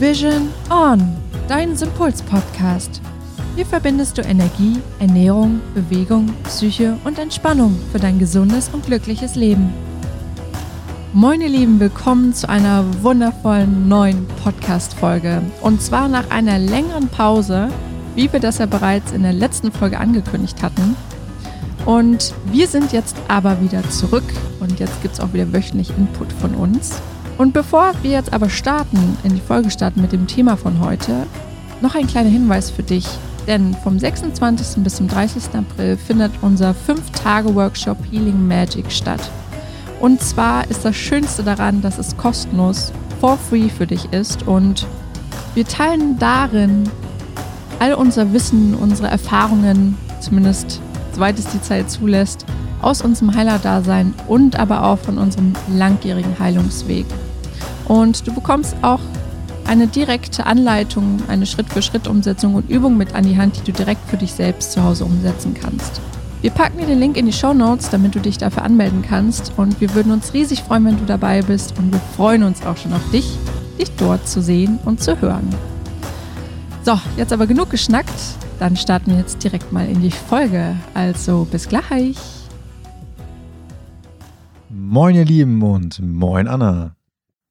Vision On, dein Sympuls-Podcast. Hier verbindest du Energie, Ernährung, Bewegung, Psyche und Entspannung für dein gesundes und glückliches Leben. Moin ihr Lieben, willkommen zu einer wundervollen neuen Podcast-Folge. Und zwar nach einer längeren Pause, wie wir das ja bereits in der letzten Folge angekündigt hatten. Und wir sind jetzt aber wieder zurück und jetzt gibt es auch wieder wöchentlich Input von uns. Und bevor wir jetzt aber starten, in die Folge starten mit dem Thema von heute, noch ein kleiner Hinweis für dich. Denn vom 26. bis zum 30. April findet unser 5-Tage-Workshop Healing Magic statt. Und zwar ist das Schönste daran, dass es kostenlos, for free für dich ist. Und wir teilen darin all unser Wissen, unsere Erfahrungen, zumindest soweit es die Zeit zulässt, aus unserem Heilerdasein und aber auch von unserem langjährigen Heilungsweg. Und du bekommst auch eine direkte Anleitung, eine Schritt-für-Schritt-Umsetzung und Übung mit an die Hand, die du direkt für dich selbst zu Hause umsetzen kannst. Wir packen dir den Link in die Show Notes, damit du dich dafür anmelden kannst. Und wir würden uns riesig freuen, wenn du dabei bist. Und wir freuen uns auch schon auf dich, dich dort zu sehen und zu hören. So, jetzt aber genug geschnackt. Dann starten wir jetzt direkt mal in die Folge. Also bis gleich. Moin ihr Lieben und moin Anna.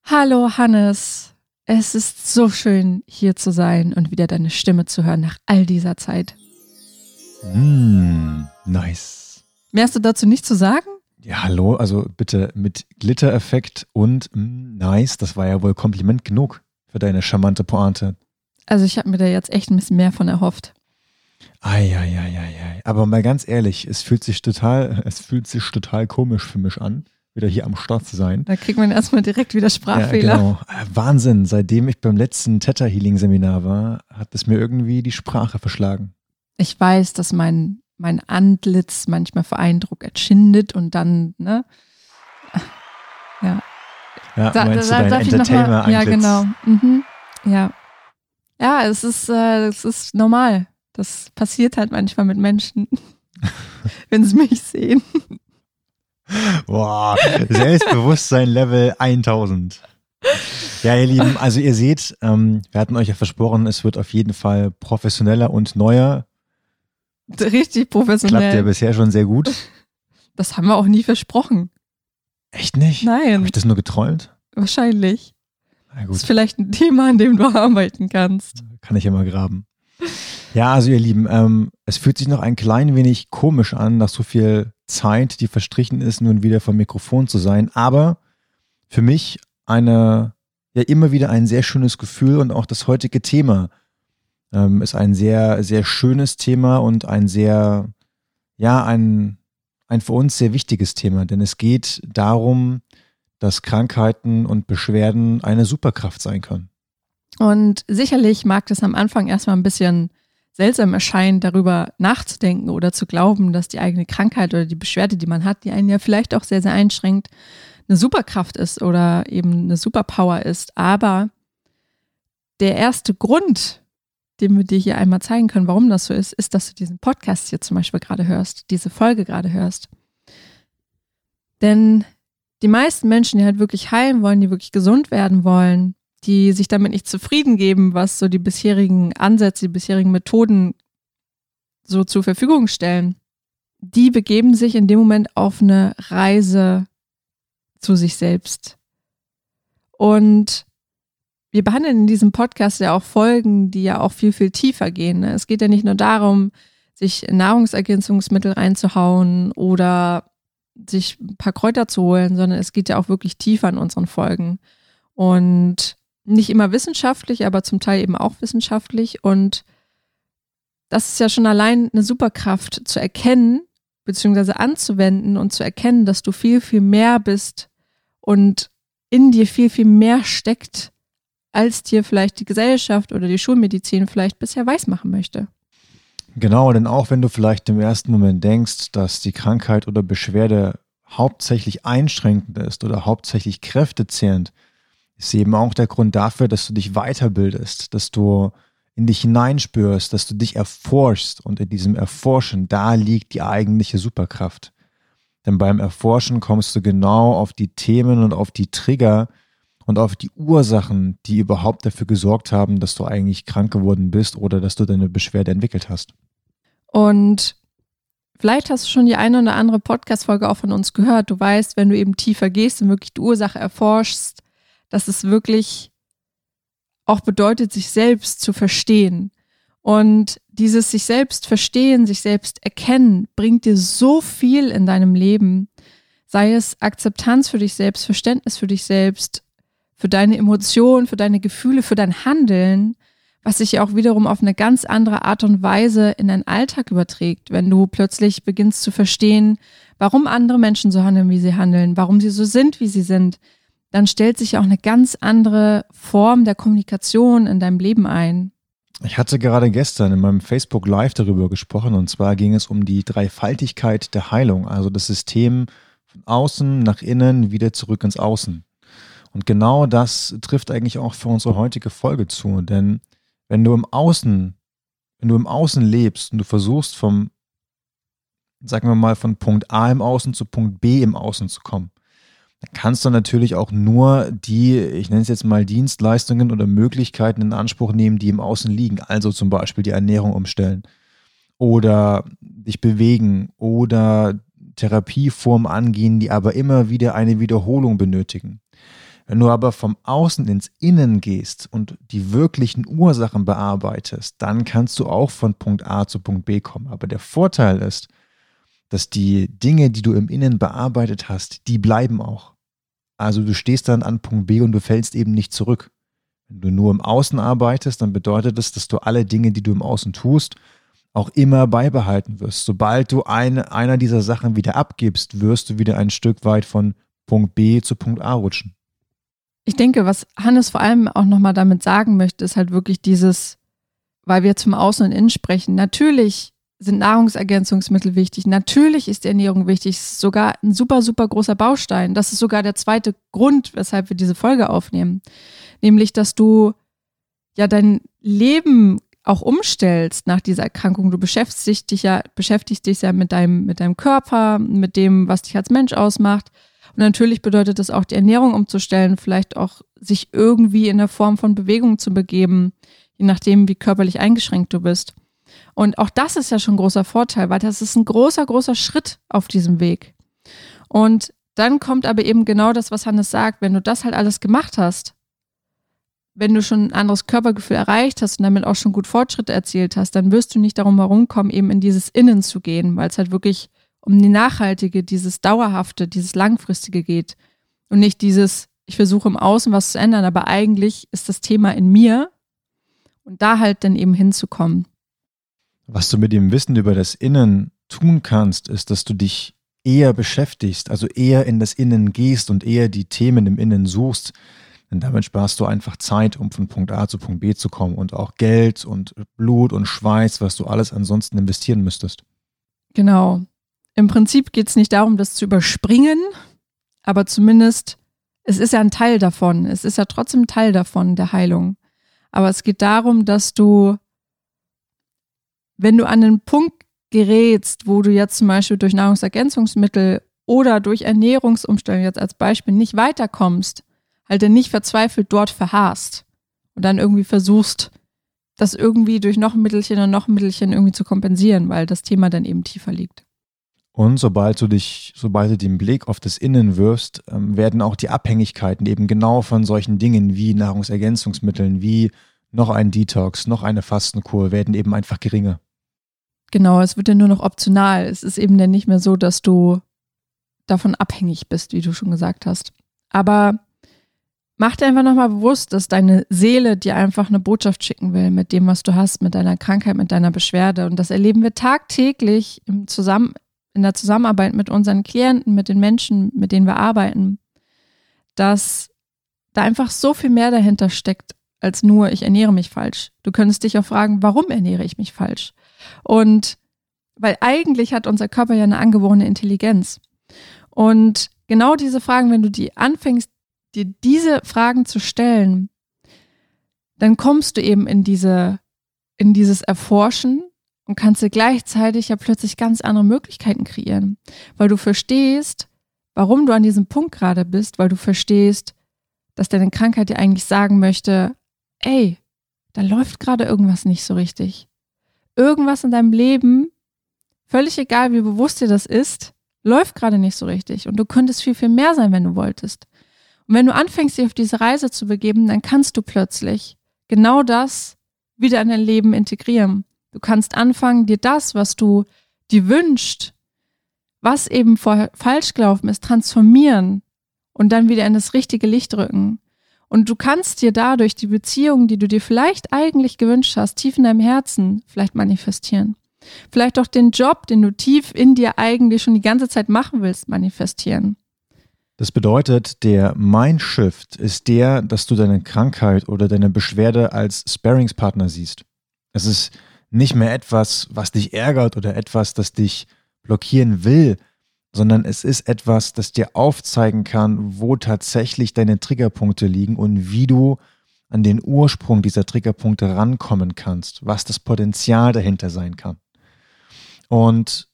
Hallo Hannes, es ist so schön hier zu sein und wieder deine Stimme zu hören nach all dieser Zeit. Mm, nice. Mehr hast du dazu nicht zu sagen? Ja, hallo, also bitte mit Glitter-Effekt und mm, nice, das war ja wohl Kompliment genug für deine charmante Pointe. Also ich habe mir da jetzt echt ein bisschen mehr von erhofft. Eieieiei. Aber mal ganz ehrlich, es fühlt sich total, es fühlt sich total komisch für mich an wieder hier am Start zu sein. Da kriegt man erstmal direkt wieder Sprachfehler. Ja, genau. Äh, Wahnsinn. Seitdem ich beim letzten Theta Healing Seminar war, hat es mir irgendwie die Sprache verschlagen. Ich weiß, dass mein, mein Antlitz manchmal für Eindruck erschindet und dann, ne? Ja. Ja, da, meinst da, du dein Entertainer-Antlitz? Ja, genau. Mhm. Ja. Ja, es ist, äh, es ist normal. Das passiert halt manchmal mit Menschen, wenn sie mich sehen. Boah, Selbstbewusstsein Level 1000. Ja, ihr Lieben, also ihr seht, ähm, wir hatten euch ja versprochen, es wird auf jeden Fall professioneller und neuer. Richtig professionell. Klappt ja bisher schon sehr gut. Das haben wir auch nie versprochen. Echt nicht? Nein. Habe ich das nur geträumt? Wahrscheinlich. Na gut. Das ist vielleicht ein Thema, an dem du arbeiten kannst. Kann ich ja mal graben. Ja, also ihr Lieben, ähm, es fühlt sich noch ein klein wenig komisch an, nach so viel Zeit, die verstrichen ist, nun wieder vom Mikrofon zu sein. Aber für mich eine, ja, immer wieder ein sehr schönes Gefühl und auch das heutige Thema ähm, ist ein sehr, sehr schönes Thema und ein sehr, ja, ein, ein für uns sehr wichtiges Thema, denn es geht darum, dass Krankheiten und Beschwerden eine Superkraft sein können. Und sicherlich mag das am Anfang erstmal ein bisschen seltsam erscheint, darüber nachzudenken oder zu glauben, dass die eigene Krankheit oder die Beschwerde, die man hat, die einen ja vielleicht auch sehr, sehr einschränkt, eine Superkraft ist oder eben eine Superpower ist. Aber der erste Grund, den wir dir hier einmal zeigen können, warum das so ist, ist, dass du diesen Podcast hier zum Beispiel gerade hörst, diese Folge gerade hörst. Denn die meisten Menschen, die halt wirklich heilen wollen, die wirklich gesund werden wollen, die sich damit nicht zufrieden geben, was so die bisherigen Ansätze, die bisherigen Methoden so zur Verfügung stellen, die begeben sich in dem Moment auf eine Reise zu sich selbst. Und wir behandeln in diesem Podcast ja auch Folgen, die ja auch viel, viel tiefer gehen. Ne? Es geht ja nicht nur darum, sich Nahrungsergänzungsmittel reinzuhauen oder sich ein paar Kräuter zu holen, sondern es geht ja auch wirklich tiefer in unseren Folgen. Und nicht immer wissenschaftlich, aber zum Teil eben auch wissenschaftlich. Und das ist ja schon allein eine Superkraft zu erkennen, beziehungsweise anzuwenden und zu erkennen, dass du viel, viel mehr bist und in dir viel, viel mehr steckt, als dir vielleicht die Gesellschaft oder die Schulmedizin vielleicht bisher weismachen möchte. Genau, denn auch wenn du vielleicht im ersten Moment denkst, dass die Krankheit oder Beschwerde hauptsächlich einschränkend ist oder hauptsächlich kräftezehrend, ist eben auch der Grund dafür, dass du dich weiterbildest, dass du in dich hineinspürst, dass du dich erforschst und in diesem Erforschen, da liegt die eigentliche Superkraft. Denn beim Erforschen kommst du genau auf die Themen und auf die Trigger und auf die Ursachen, die überhaupt dafür gesorgt haben, dass du eigentlich krank geworden bist oder dass du deine Beschwerde entwickelt hast. Und vielleicht hast du schon die eine oder andere Podcast-Folge auch von uns gehört. Du weißt, wenn du eben tiefer gehst und wirklich die Ursache erforschst, dass es wirklich auch bedeutet, sich selbst zu verstehen. Und dieses sich selbst verstehen, sich selbst erkennen, bringt dir so viel in deinem Leben. Sei es Akzeptanz für dich selbst, Verständnis für dich selbst, für deine Emotionen, für deine Gefühle, für dein Handeln, was sich auch wiederum auf eine ganz andere Art und Weise in deinen Alltag überträgt, wenn du plötzlich beginnst zu verstehen, warum andere Menschen so handeln, wie sie handeln, warum sie so sind, wie sie sind, dann stellt sich auch eine ganz andere Form der Kommunikation in deinem Leben ein. Ich hatte gerade gestern in meinem Facebook Live darüber gesprochen und zwar ging es um die Dreifaltigkeit der Heilung, also das System von außen nach innen wieder zurück ins Außen. Und genau das trifft eigentlich auch für unsere heutige Folge zu. Denn wenn du im Außen, wenn du im Außen lebst und du versuchst vom, sagen wir mal, von Punkt A im Außen zu Punkt B im Außen zu kommen, kannst du natürlich auch nur die, ich nenne es jetzt mal Dienstleistungen oder Möglichkeiten in Anspruch nehmen, die im Außen liegen. Also zum Beispiel die Ernährung umstellen oder dich bewegen oder Therapieformen angehen, die aber immer wieder eine Wiederholung benötigen. Wenn du aber vom Außen ins Innen gehst und die wirklichen Ursachen bearbeitest, dann kannst du auch von Punkt A zu Punkt B kommen. Aber der Vorteil ist, dass die Dinge, die du im Innen bearbeitet hast, die bleiben auch. Also du stehst dann an Punkt B und du fällst eben nicht zurück. Wenn du nur im Außen arbeitest, dann bedeutet das, dass du alle Dinge, die du im Außen tust, auch immer beibehalten wirst. Sobald du eine, einer dieser Sachen wieder abgibst, wirst du wieder ein Stück weit von Punkt B zu Punkt A rutschen. Ich denke, was Hannes vor allem auch nochmal damit sagen möchte, ist halt wirklich dieses, weil wir zum Außen und Innen sprechen. Natürlich sind Nahrungsergänzungsmittel wichtig. Natürlich ist die Ernährung wichtig. Ist sogar ein super, super großer Baustein. Das ist sogar der zweite Grund, weshalb wir diese Folge aufnehmen. Nämlich, dass du ja dein Leben auch umstellst nach dieser Erkrankung. Du beschäftigst dich ja, beschäftigst dich ja mit deinem, mit deinem Körper, mit dem, was dich als Mensch ausmacht. Und natürlich bedeutet das auch, die Ernährung umzustellen, vielleicht auch sich irgendwie in der Form von Bewegung zu begeben, je nachdem, wie körperlich eingeschränkt du bist. Und auch das ist ja schon ein großer Vorteil, weil das ist ein großer, großer Schritt auf diesem Weg. Und dann kommt aber eben genau das, was Hannes sagt, wenn du das halt alles gemacht hast, wenn du schon ein anderes Körpergefühl erreicht hast und damit auch schon gut Fortschritte erzielt hast, dann wirst du nicht darum herumkommen, eben in dieses Innen zu gehen, weil es halt wirklich um die nachhaltige, dieses dauerhafte, dieses langfristige geht und nicht dieses, ich versuche im Außen was zu ändern, aber eigentlich ist das Thema in mir und da halt dann eben hinzukommen. Was du mit dem Wissen über das Innen tun kannst, ist, dass du dich eher beschäftigst, also eher in das Innen gehst und eher die Themen im Innen suchst. Denn damit sparst du einfach Zeit, um von Punkt A zu Punkt B zu kommen und auch Geld und Blut und Schweiß, was du alles ansonsten investieren müsstest. Genau. Im Prinzip geht es nicht darum, das zu überspringen, aber zumindest, es ist ja ein Teil davon. Es ist ja trotzdem Teil davon, der Heilung. Aber es geht darum, dass du, wenn du an einen Punkt gerätst, wo du jetzt zum Beispiel durch Nahrungsergänzungsmittel oder durch Ernährungsumstellung jetzt als Beispiel nicht weiterkommst, halt dann nicht verzweifelt dort verharrst und dann irgendwie versuchst, das irgendwie durch noch ein Mittelchen und noch ein Mittelchen irgendwie zu kompensieren, weil das Thema dann eben tiefer liegt. Und sobald du dich, sobald du den Blick auf das Innen wirfst, ähm, werden auch die Abhängigkeiten eben genau von solchen Dingen wie Nahrungsergänzungsmitteln, wie noch ein Detox, noch eine Fastenkur, werden eben einfach geringer. Genau, es wird ja nur noch optional. Es ist eben dann nicht mehr so, dass du davon abhängig bist, wie du schon gesagt hast. Aber mach dir einfach nochmal bewusst, dass deine Seele dir einfach eine Botschaft schicken will mit dem, was du hast, mit deiner Krankheit, mit deiner Beschwerde. Und das erleben wir tagtäglich im Zusammen in der Zusammenarbeit mit unseren Klienten, mit den Menschen, mit denen wir arbeiten, dass da einfach so viel mehr dahinter steckt, als nur ich ernähre mich falsch. Du könntest dich auch fragen, warum ernähre ich mich falsch? Und weil eigentlich hat unser Körper ja eine angeborene Intelligenz. Und genau diese Fragen, wenn du die anfängst, dir diese Fragen zu stellen, dann kommst du eben in diese, in dieses Erforschen und kannst dir gleichzeitig ja plötzlich ganz andere Möglichkeiten kreieren, weil du verstehst, warum du an diesem Punkt gerade bist, weil du verstehst, dass deine Krankheit dir eigentlich sagen möchte, ey, da läuft gerade irgendwas nicht so richtig. Irgendwas in deinem Leben, völlig egal wie bewusst dir das ist, läuft gerade nicht so richtig. Und du könntest viel, viel mehr sein, wenn du wolltest. Und wenn du anfängst, dich auf diese Reise zu begeben, dann kannst du plötzlich genau das wieder in dein Leben integrieren. Du kannst anfangen, dir das, was du dir wünscht, was eben vorher falsch gelaufen ist, transformieren und dann wieder in das richtige Licht rücken. Und du kannst dir dadurch die Beziehung, die du dir vielleicht eigentlich gewünscht hast, tief in deinem Herzen vielleicht manifestieren. Vielleicht auch den Job, den du tief in dir eigentlich schon die ganze Zeit machen willst, manifestieren. Das bedeutet, der Mindshift ist der, dass du deine Krankheit oder deine Beschwerde als Sparingspartner siehst. Es ist nicht mehr etwas, was dich ärgert oder etwas, das dich blockieren will, sondern es ist etwas, das dir aufzeigen kann, wo tatsächlich deine Triggerpunkte liegen und wie du an den Ursprung dieser Triggerpunkte rankommen kannst, was das Potenzial dahinter sein kann. Und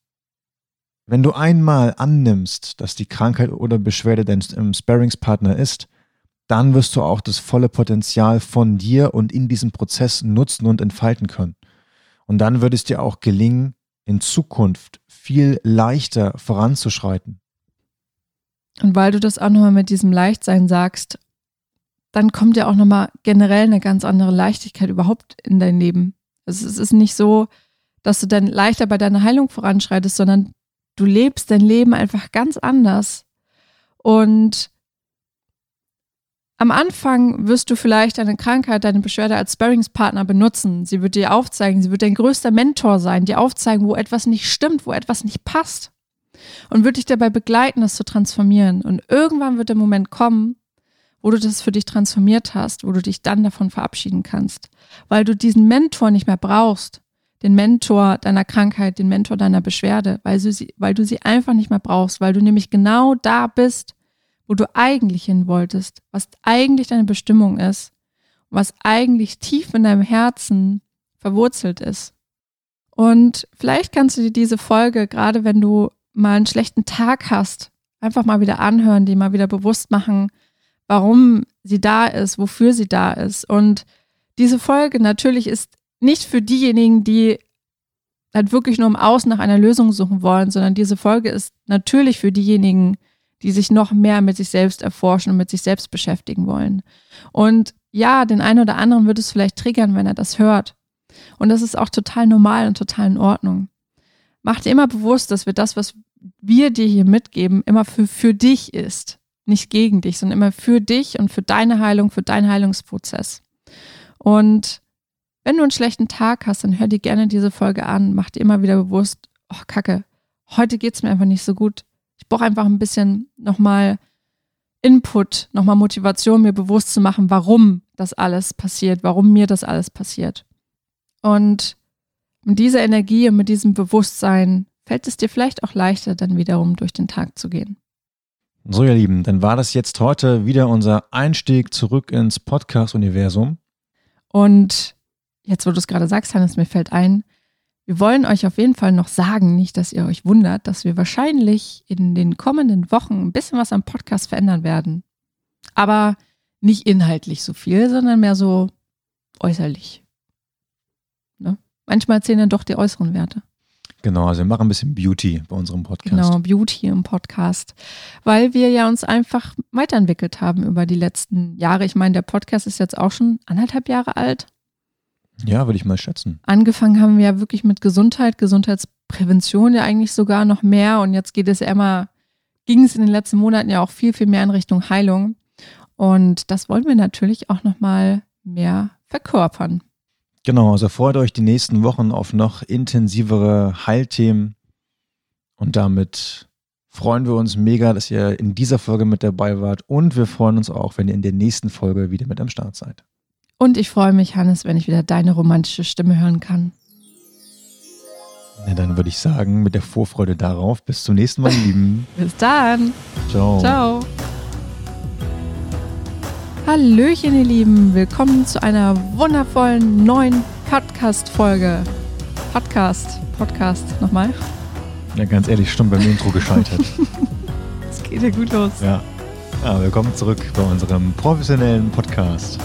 wenn du einmal annimmst, dass die Krankheit oder Beschwerde dein Sparingspartner ist, dann wirst du auch das volle Potenzial von dir und in diesem Prozess nutzen und entfalten können. Und dann wird es dir auch gelingen, in Zukunft viel leichter voranzuschreiten. Und weil du das auch nochmal mit diesem Leichtsein sagst, dann kommt ja auch nochmal generell eine ganz andere Leichtigkeit überhaupt in dein Leben. Also es ist nicht so, dass du dann leichter bei deiner Heilung voranschreitest, sondern du lebst dein Leben einfach ganz anders. Und am Anfang wirst du vielleicht deine Krankheit, deine Beschwerde als Sparringspartner benutzen. Sie wird dir aufzeigen, sie wird dein größter Mentor sein, dir aufzeigen, wo etwas nicht stimmt, wo etwas nicht passt. Und wird dich dabei begleiten, das zu transformieren. Und irgendwann wird der Moment kommen, wo du das für dich transformiert hast, wo du dich dann davon verabschieden kannst. Weil du diesen Mentor nicht mehr brauchst, den Mentor deiner Krankheit, den Mentor deiner Beschwerde, weil du sie, weil du sie einfach nicht mehr brauchst, weil du nämlich genau da bist, wo du eigentlich hin wolltest, was eigentlich deine Bestimmung ist, was eigentlich tief in deinem Herzen verwurzelt ist. Und vielleicht kannst du dir diese Folge, gerade wenn du mal einen schlechten Tag hast, einfach mal wieder anhören, die mal wieder bewusst machen, warum sie da ist, wofür sie da ist. Und diese Folge natürlich ist nicht für diejenigen, die halt wirklich nur im Außen nach einer Lösung suchen wollen, sondern diese Folge ist natürlich für diejenigen, die sich noch mehr mit sich selbst erforschen und mit sich selbst beschäftigen wollen. Und ja, den einen oder anderen wird es vielleicht triggern, wenn er das hört. Und das ist auch total normal und total in Ordnung. Mach dir immer bewusst, dass wir das, was wir dir hier mitgeben, immer für, für dich ist. Nicht gegen dich, sondern immer für dich und für deine Heilung, für deinen Heilungsprozess. Und wenn du einen schlechten Tag hast, dann hör dir gerne diese Folge an. Mach dir immer wieder bewusst, oh Kacke, heute geht es mir einfach nicht so gut. Ich brauche einfach ein bisschen nochmal Input, nochmal Motivation, mir bewusst zu machen, warum das alles passiert, warum mir das alles passiert. Und mit dieser Energie und mit diesem Bewusstsein fällt es dir vielleicht auch leichter, dann wiederum durch den Tag zu gehen. So, ihr Lieben, dann war das jetzt heute wieder unser Einstieg zurück ins Podcast-Universum. Und jetzt, wo du es gerade sagst, Hannes, mir fällt ein, wir wollen euch auf jeden Fall noch sagen, nicht, dass ihr euch wundert, dass wir wahrscheinlich in den kommenden Wochen ein bisschen was am Podcast verändern werden. Aber nicht inhaltlich so viel, sondern mehr so äußerlich. Ne? Manchmal zählen dann doch die äußeren Werte. Genau, also wir machen ein bisschen Beauty bei unserem Podcast. Genau, Beauty im Podcast, weil wir ja uns einfach weiterentwickelt haben über die letzten Jahre. Ich meine, der Podcast ist jetzt auch schon anderthalb Jahre alt. Ja, würde ich mal schätzen. Angefangen haben wir ja wirklich mit Gesundheit, Gesundheitsprävention ja eigentlich sogar noch mehr und jetzt geht es ja immer, ging es in den letzten Monaten ja auch viel, viel mehr in Richtung Heilung. Und das wollen wir natürlich auch nochmal mehr verkörpern. Genau, also freut euch die nächsten Wochen auf noch intensivere Heilthemen und damit freuen wir uns mega, dass ihr in dieser Folge mit dabei wart und wir freuen uns auch, wenn ihr in der nächsten Folge wieder mit am Start seid. Und ich freue mich, Hannes, wenn ich wieder deine romantische Stimme hören kann. Na, dann würde ich sagen, mit der Vorfreude darauf, bis zum nächsten Mal, Lieben. bis dann. Ciao. Ciao. Hallöchen, ihr Lieben. Willkommen zu einer wundervollen neuen Podcast-Folge. Podcast, Podcast, nochmal. Ja, ganz ehrlich, stumm beim Intro gescheitert. Es geht ja gut los. Ja. Ja, willkommen zurück bei unserem professionellen Podcast.